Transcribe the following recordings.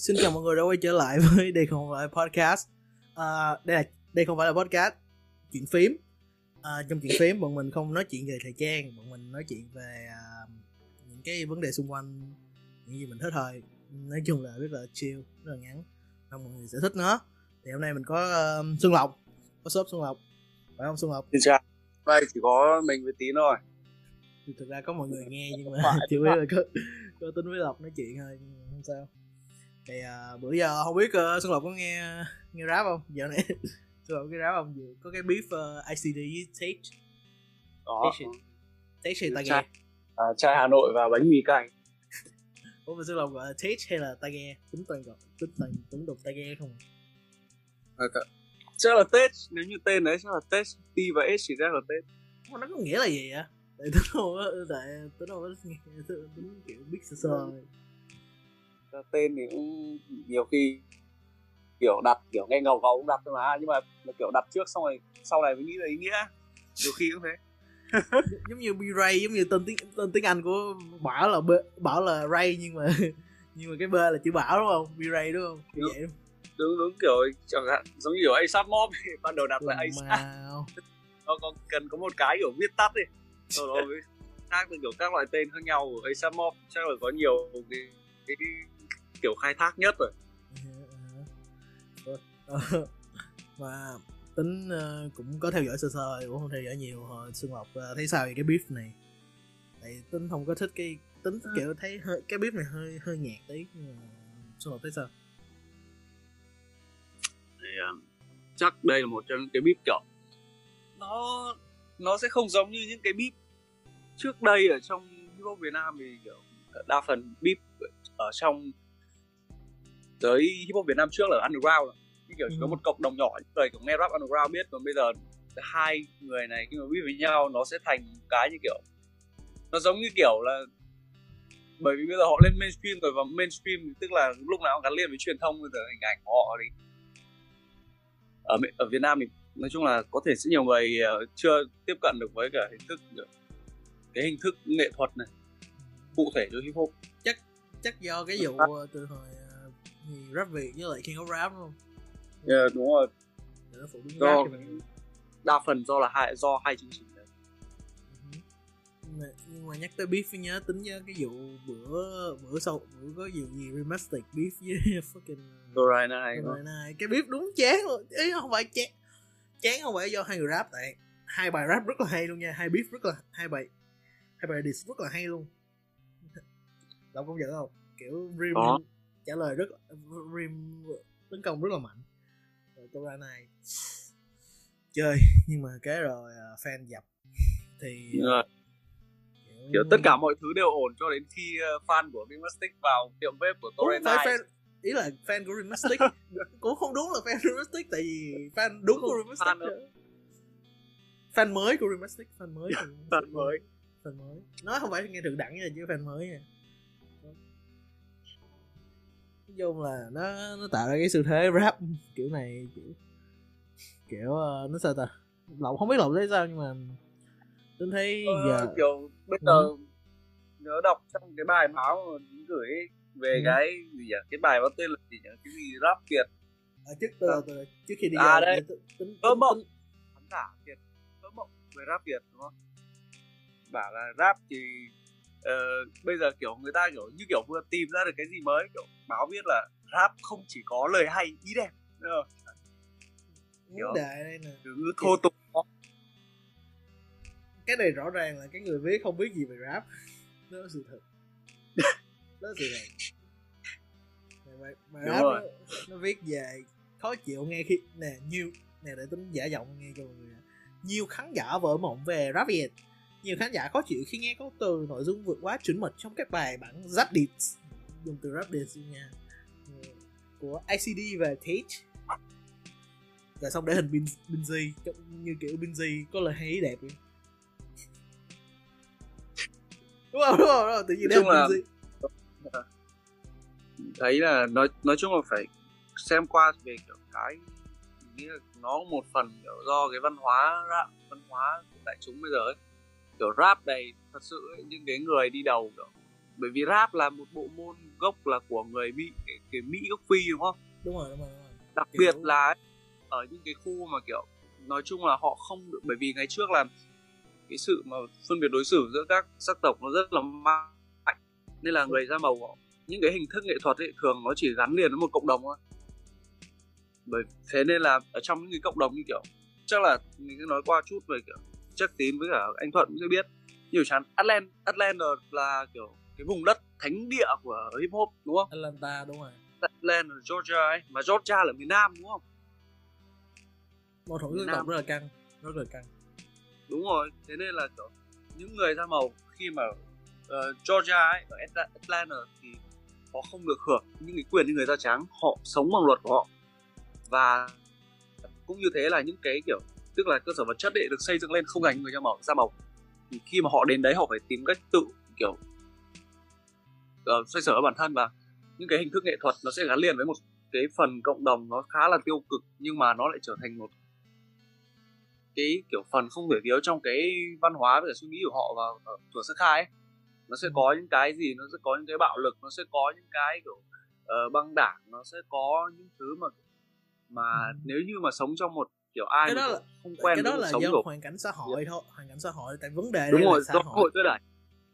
xin chào mọi người đã quay trở lại với đây không phải podcast. À, đây là đây không phải là podcast chuyện phím. À, trong chuyện phím bọn mình không nói chuyện về thời trang, bọn mình nói chuyện về à, những cái vấn đề xung quanh những gì mình thích thôi. Nói chung là rất là chill, rất là ngắn. Mong mọi người sẽ thích nó. Thì hôm nay mình có uh, Xuân Lộc, có shop Xuân Lộc, phải không Xuân Lộc? Xin chào. Đây chỉ có mình với Tín thôi. Thực ra có mọi người nghe nhưng mà chưa biết là có có tính với Lộc nói chuyện thôi nhưng mà không sao thì uh, bữa giờ không biết uh, Xuân Lộc có nghe nghe rap không? Giờ này Xuân Lộc cái rap không? Vừa có cái beef uh, ICD với Tate. Có. Tate ta nghe. À, chai Hà Nội và bánh mì cay. ủa mà Xuân Lộc gọi là Tate hay là ta nghe? Tính toàn gọi tính toàn tính đục ta nghe không? À, cả- Chắc là Tết, nếu như tên đấy chắc là Tết. T và S chỉ chắc là Tết. Mà nó có nghĩa là gì vậy? Tại không có tại tính không có nghe tính kiểu biết sơ sơ. Ra Tên thì cũng nhiều khi kiểu đặt kiểu nghe ngầu ngầu cũng đặt thôi mà nhưng mà kiểu đặt trước xong rồi sau này mới nghĩ là ý nghĩa. Nhiều khi cũng thế. Giống như B-Ray giống như tên tiếng tên tiếng Anh của Bảo là B, Bảo là Ray nhưng mà nhưng mà cái B là chữ Bảo đúng không? B-Ray đúng không? Đúng. vậy. Đúng đúng đúng kiểu chẳng hạn giống như kiểu ASAP Mob thì ban đầu đặt là ASAP nó có cần có một cái kiểu viết tắt đi sau đó mới khác từ kiểu các loại tên khác nhau của ASAP Mob. Chắc là có nhiều cái, cái, cái kiểu khai thác nhất rồi. Ờ, ờ. mà tính ờ, cũng có theo dõi sơ sơ cũng không theo dõi nhiều hồi Xuân Lộc ờ, thấy sao về cái beef này? Tại tính không có thích cái tính kiểu thấy hơi cái beef này hơi hơi nhạt tí nhưng mà Xuân Lộc thấy sao? Thì chắc đây là một trong những cái bíp kiểu nó nó sẽ không giống như những cái bíp trước đây ở trong hip hop Việt Nam thì kiểu đa phần bíp ở trong giới hip hop Việt Nam trước là underground rồi. Như kiểu chỉ có Ừ. một cộng đồng nhỏ những người kiểu nghe rap underground biết còn bây giờ hai người này khi mà biết với nhau nó sẽ thành cái như kiểu nó giống như kiểu là bởi vì bây giờ họ lên mainstream rồi và mainstream tức là lúc nào cũng gắn liền với truyền thông bây giờ hình ảnh của họ thì ở ở Việt Nam thì nói chung là có thể sẽ nhiều người ờ, chưa tiếp cận được với cả hình thức cái hình thức nghệ thuật này cụ thể cho hip hop chắc do cái vụ từ hồi rap Việt với lại King of Rap đúng không? Yeah, đúng rồi. Để nó phụ đúng Do- rap cho mình. đa phần do là hai do hai chương trình đấy. Ừ. nhưng mà, nhưng mà nhắc tới beef nhớ tính nhớ cái vụ bữa bữa sau bữa có vụ gì remastered beef với fucking Dorai này cái beef đúng chán luôn. Ý không phải chán chán không phải do hai người rap tại. Hai bài rap rất là hay luôn nha. Hai beef rất là hai bài hai bài diss rất là hay luôn. Đâu công nhận không? Kiểu rim. Trả lời rất rim tấn công rất là mạnh. Rồi tôi ra này. Chơi nhưng mà cái rồi à, fan dập. Thì mà kiểu tất cả mọi thứ đều ổn cho đến khi ờ, fan của Rimastic vào tiệm bếp của này fan ý là fan của Rimastic cũng không đúng là fan Rimastic tại vì fan đúng của Rimastic fan fan mới của Rimastic fan mới fan mới. Fan mới. Nói không phải nghe thượng đẳng nha chứ fan mới nha nói chung là nó nó tạo ra cái xu thế rap kiểu này kiểu kiểu ờ, nó sao ta lộc không biết lộc thấy sao nhưng mà tôi thấy Ờ, giờ kiểu bây Ừ. giờ nhớ đọc trong cái bài báo gửi về Ừ. cái gì nhỉ cái bài có tên là gì nhỉ cái gì rap Việt à, trước từ, từ, trước khi đi À, đây. Vỡ mộng. khán giả Việt vỡ mộng về rap Việt đúng không bảo là rap thì ờ, bây giờ kiểu người ta kiểu như kiểu vừa tìm ra được cái gì mới kiểu báo viết là rap không chỉ có lời hay ý đẹp không? vấn đề đây nè. ngữ thô tục. Cái này rõ ràng là cái người viết không biết gì về rap. Đó là sự thật. Đó là sự thật. Mà, mà rap nó, nó viết về khó chịu nghe khi nè nhiều nè để tính giả giọng nghe cho mọi người nhiều khán giả vỡ mộng về rap Việt nhiều khán giả khó chịu khi nghe có từ nội dung vượt quá chuẩn mực trong các bài bản beats dùng từ luôn nha. Ừ, của ICD và Tate. Rồi xong để hình Bin Binz như kiểu Binz có lời hay đẹp đúng không? Đúng không, đúng không? tự nhiên để hình là- Binz thấy là nói nói chung là phải xem qua về kiểu cái mình nghĩ là nó một phần kiểu do cái văn hóa rap văn hóa của đại chúng bây giờ ấy kiểu rap này thật sự ấy, những cái người đi đầu kiểu bởi vì rap là một bộ môn gốc là của người mỹ cái, mỹ gốc phi đúng không đúng rồi đúng rồi, đúng rồi. đặc Kiểu- biệt là ở những cái khu mà kiểu nói chung là họ không được bởi vì ngày trước là cái sự mà phân biệt đối xử giữa các sắc tộc nó rất là mạnh nên là người da màu họ những cái hình thức nghệ thuật ấy thường nó chỉ gắn liền với một cộng đồng thôi bởi thế nên là ở trong những cái cộng đồng như kiểu chắc là mình sẽ nói qua chút về kiểu chắc tín với cả anh thuận cũng sẽ biết. Nhiều chán. Atlant Atlanta là kiểu cái vùng đất thánh địa của hip hop đúng không? Atlanta đúng rồi. Atlanta Georgia ấy. Mà Georgia là miền Nam đúng không? Mâu thuẫn dân tộc rất là căng rất là căng. Đúng rồi thế nên là kiểu những người da màu khi mà ờ, Georgia ấy ở Atla- Atlanta thì họ không được hưởng những cái quyền như người da trắng. Họ sống bằng luật của họ. Và cũng như thế là những cái kiểu tức là cơ sở vật chất ấy được xây dựng lên không dành người da màu da màu thì khi mà họ đến đấy họ phải tìm cách tự kiểu uh, xoay sở bản thân và những cái hình thức nghệ thuật nó sẽ gắn liền với một cái phần cộng đồng nó khá là tiêu cực nhưng mà nó lại trở thành một cái kiểu phần không thể thiếu trong cái văn hóa và suy nghĩ của họ vào ở tuổi sơ khai ấy. nó sẽ Ừ. có những cái gì nó sẽ có những cái bạo lực nó sẽ có những cái kiểu ờ, băng đảng nó sẽ có những thứ mà mà Ừ. nếu như mà sống trong một kiểu ai Cái đó là- không quen cái đó là sống do kiểu hoàn cảnh xã hội thôi hoàn cảnh xã hội tại vấn đề đúng đây rồi là xã hội đưa đẩy.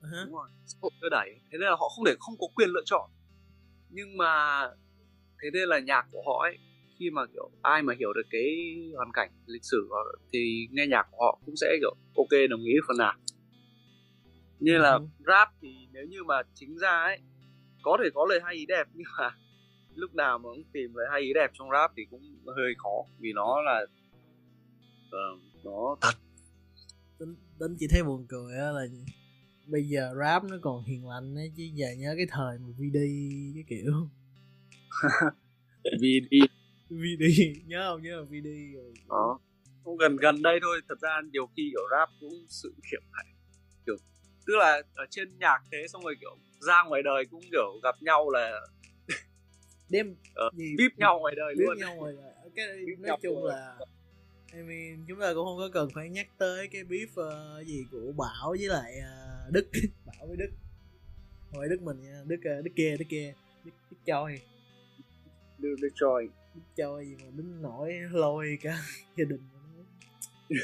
Uh-huh. đúng rồi xã hội đưa đẩy. Thế nên là họ không thể không có quyền lựa chọn. Nhưng mà thế nên là nhạc của họ ấy khi mà kiểu ai mà hiểu được cái hoàn cảnh lịch sử của họ, thì nghe nhạc của họ cũng sẽ kiểu ok đồng ý phần nào. Như là Ừ. rap thì nếu như mà chính ra ấy có thể có lời hay ý đẹp nhưng mà lúc nào mà cũng tìm lời hay ý đẹp trong rap thì cũng hơi khó vì nó là ờ, nó thật. Tính, tính chỉ thấy buồn cười á là bây giờ rap nó còn hiền lành ấy chứ giờ nhớ cái thời mà VD cái kiểu. Đi VD nhớ không? Nhớ không? VD rồi. Đó. Cũng gần gần đây thôi thật ra nhiều khi kiểu rap cũng sự kiểu này kiểu tức là ở trên nhạc thế xong rồi kiểu ra ngoài đời cũng kiểu gặp nhau là đem Ờ, gì? bíp nhau ngoài đời biết luôn. nhau rồi cái Biết nói chung rồi. là I mean, chúng ta cũng không có cần phải nhắc tới cái beef ờ, gì của Bảo với lại ờ, Đức. Bảo với Đức. Phải Đức mình nha. Đức ờ, Đức kia Đức kia. Đức, Đức Choi. Đưa đưa trôi Đức Choi gì mà đến nỗi lôi cả gia đình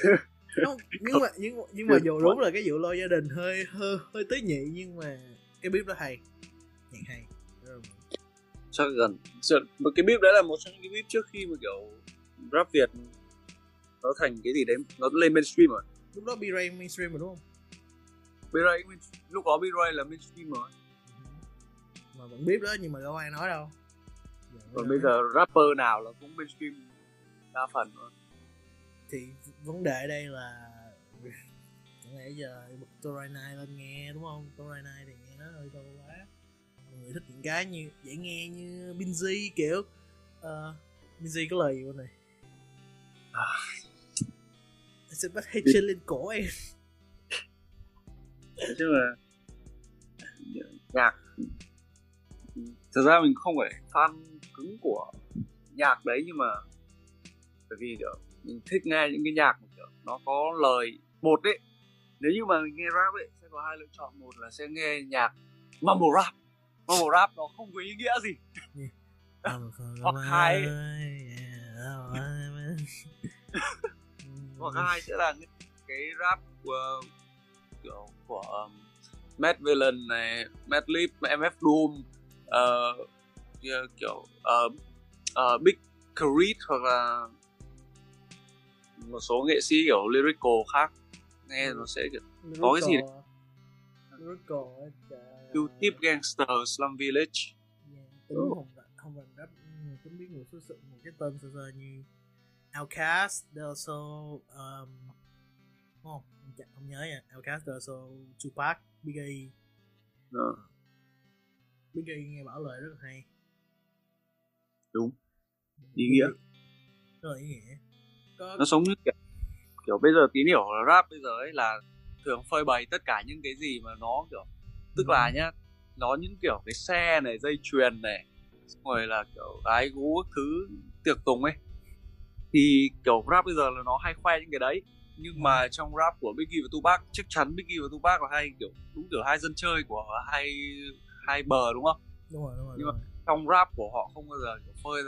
không, nhưng mà nhưng, mà- nhưng mà dù đúng là cái vụ lôi gia đình hơi hơi hơi tế nhị nhưng mà cái beef đó hay. Nhạc hay. Chắc gần. Cái bíp đấy là một trong những cái bíp trước khi mà kiểu rap Việt nó thành cái gì đấy nó lên mainstream rồi. Lúc đó B-Ray mainstream rồi đúng không? B-Ray lúc đó B-Ray là mainstream rồi. Mà vẫn biết đó nhưng mà đâu ai nói đâu. Giờ còn bây giờ rapper nào là cũng mainstream đa phần rồi thì vấn đề đây là chẳng lẽ giờ bật Torai Night lên nghe đúng không? Torai Night thì nghe nó hơi to quá. Mọi người thích những cái như dễ nghe như Binz kiểu uh, Binz có lời gì này sẽ bắt hay trên lên cổ em. Nói chung là nhạc. Thực ra mình không phải fan cứng của nhạc đấy nhưng mà bởi vì kiểu mình thích nghe những cái nhạc mà kiểu nó có lời một ấy. Nếu như mà mình nghe rap ấy sẽ có hai lựa chọn. Một là sẽ nghe nhạc mumble rap. Mumble rap nó không có ý nghĩa gì. Hoặc hai- hoặc hai sẽ là cái rap của kiểu của um, Matt Villain này, Matt Lip, MF Doom, uh, kia kiểu uh, uh, Big Crit hoặc là một số nghệ sĩ kiểu lyrical khác. Nghe nó sẽ kiểu có cái gì đấy. Lyrical á, trời You ơi. Tip Gangster Slum Village. Yeah, tính không rành không rành rap tính biết một số sự một cái tên sơ sơ như Outcast, Delso, um, không không, chắc- không nhớ nha. Outcast, Delso, Tupac, Biggie, Ờ, Biggie nghe bảo lời rất là hay, đúng. Ý nghĩa. Là ý nghĩa. Có nó giống như kiểu, kiểu bây giờ tín hiểu rap bây giờ ấy là thường phơi bày tất cả những cái gì mà nó kiểu tức là nhá nó những kiểu cái xe này dây chuyền này rồi là kiểu gái gú thứ tiệc tùng ấy thì kiểu rap bây giờ là nó hay khoe những cái đấy. Nhưng mà trong rap của Biggie và Tupac chắc chắn Biggie và Tupac là hai kiểu đúng kiểu hai dân chơi của hai hai bờ đúng không? Đúng rồi đúng rồi, Nhưng đúng mà- rồi. trong rap của họ không bao giờ kiểu phơi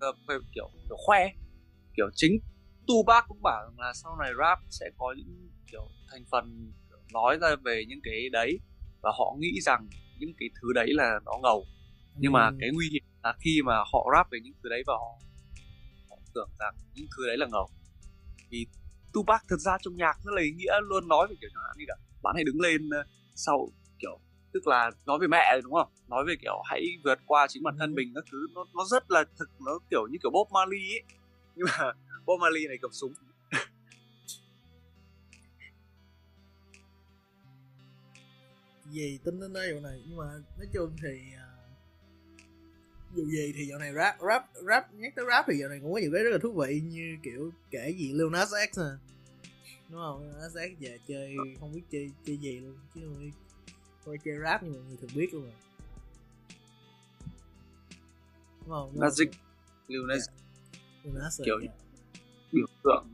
ra phơi kiểu kiểu khoe. Kiểu chính Tupac cũng bảo rằng là sau này rap sẽ có những kiểu thành phần kiểu nói ra về những cái đấy. Và họ nghĩ rằng những cái thứ đấy là nó ngầu. Nhưng mà Ừ. cái nguy hiểm là khi mà họ rap về những thứ đấy và họ tưởng rằng những thứ đấy là ngầu. Vì Tupac thật ra trong nhạc rất là ý nghĩa luôn nói về kiểu chẳng hạn như cả bạn hãy đứng lên ờ, sau kiểu tức là nói về mẹ đúng không? Nói về kiểu hãy vượt qua chính bản thân Ừ. mình các thứ nó nó rất là thực nó kiểu như kiểu Bob Marley ấy. Nhưng mà Bob Marley này cầm súng. Gì tính đến đây này nhưng mà nói chung thì à, dù gì thì dạo này rap rap rap nhắc tới rap thì dạo này cũng có nhiều cái rất là thú vị như kiểu kể gì Lil Nas X nè. Đúng không? Nas X giờ chơi không biết chơi chơi gì luôn chứ không biết thôi chơi rap nhưng mà người thường biết luôn rồi. Đúng không? Nas? X, Lil Nas Lil Nas kiểu biểu tượng.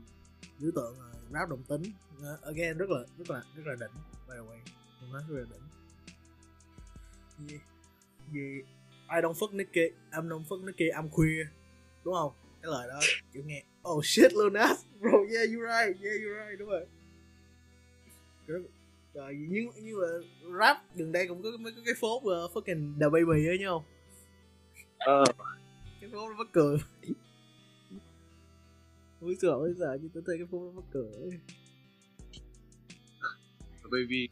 Biểu tượng là rap đồng tính. Ờ, again rất là rất là rất là đỉnh by the way. Lil Nas rất là đỉnh. Gì gì I don't fuck Nicki I'm don't fuck Nicki I'm queer đúng không? Cái lời đó kiểu nghe oh shit Lil Nas bro yeah you right yeah you right đúng rồi. Rồi nhưng nhưng mà rap gần đây cũng có mấy cái, phốt uh, fucking The Baby ấy nhớ không? Ờ. Cái phốt nó mắc cười. Biết sao bây giờ chứ tôi thấy cái phốt nó mắc cười. Ấy. baby.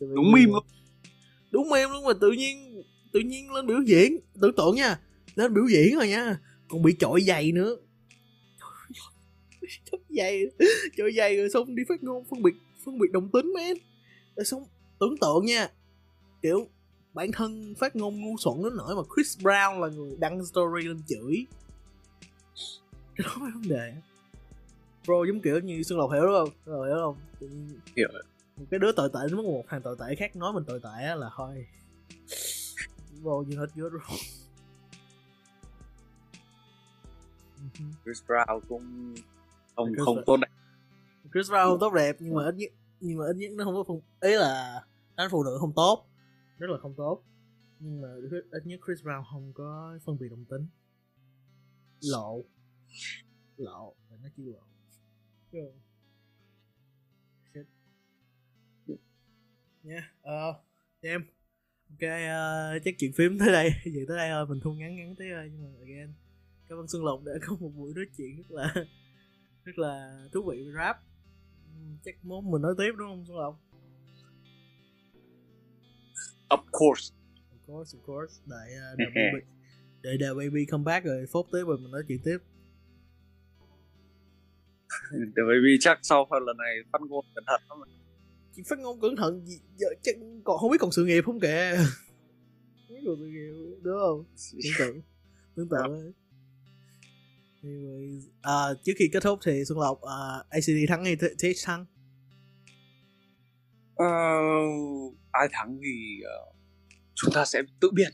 The đúng Baby. meme luôn đúng em luôn mà tự nhiên tự nhiên lên biểu diễn. Tưởng tượng nha, lên biểu diễn rồi nha. Còn bị chọi giày nữa. Chọi giày chọi giày rồi xong đi phát ngôn, phân biệt phân biệt đồng tính men rồi xong, tưởng tượng nha, kiểu, bản thân phát ngôn ngu xuẩn đến nỗi mà Chris Brown là người đăng story lên chửi. Cái đó mới vấn đề. Bro, giống kiểu như Xuân Lộc hiểu, đúng không? Rồi hiểu không? Hiểu cái đứa tồi tệ mức một thằng tồi tệ khác nói mình tồi tệ á là thôi. Vô như hết vết rồi Chris Brown cũng không Chris không tốt đẹp. Chris Brown không tốt đẹp nhưng mà ít nhất nhưng mà ít nhất nó không có phân ý là đánh phụ nữ không tốt. Rất là không tốt. Nhưng mà ít nhất Chris Brown không có phân biệt đồng tính. Lộ. Lộ. Nói chữ lộ. Chứ nha. Ờ em ok ờ, chắc chuyện phim tới đây. Vậy tới đây thôi mình thu ngắn ngắn tới đây nhưng mà again cảm ơn Xuân Lộc đã có một buổi nói chuyện rất là rất là thú vị về rap. Chắc mốt mình nói tiếp đúng không Xuân Lộc of course. Of course of course. Đợi uh, The baby đợi baby come back rồi phốt tiếp rồi mình nói chuyện tiếp. The baby chắc sau phần lần này phát ngôn cẩn thận lắm chị phát ngôn cẩn thận gì giờ chắc còn không biết còn sự nghiệp không kìa. Không biết còn sự nghiệp đúng không? Tưởng tượng tưởng tượng ấy. Anyways, à, trước khi kết thúc thì Xuân Lộc à, ACD thắng hay Th- Thế thắng? Ờ, ai thắng thì ờ, chúng ta sẽ tự biết.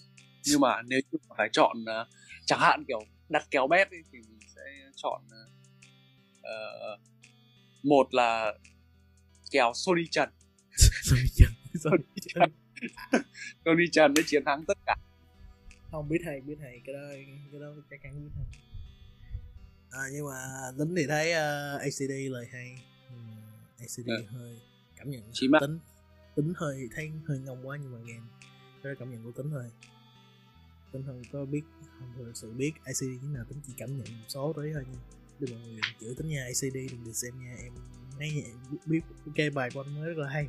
Nhưng mà nếu như phải chọn ờ, chẳng hạn kiểu đặt kéo bet ấy, thì mình sẽ chọn ờ, một là kèo Sony Trần. Sorry Trần. Sorry Trần. Sony Trần mới chiến thắng tất cả. Không biết hay biết hay cái đó cái đó chắc chắn biết hay à, nhưng mà tính thì thấy uh, ACD lời hay. Nhưng mà ACD Ừ. hơi cảm nhận Chí mạng. tính tính hơi thấy hơi ngông quá nhưng mà nghe cái đó cảm nhận của tính thôi. Tính không có biết không thực sự biết ACD như nào tính chỉ cảm nhận một số đấy thôi nhưng đừng mọi người chửi tính nha ACD đừng được xem nha em thấy biết cái bài của anh mới rất là hay.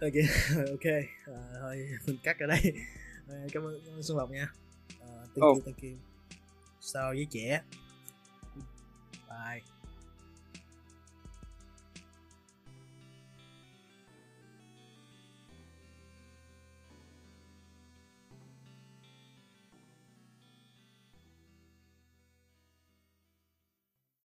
Ok ok à, thôi mình cắt ở đây. À, cảm ơn cảm ơn Xuân Lộc nha. À, thank Oh. you thank you. Sao với trẻ. Bye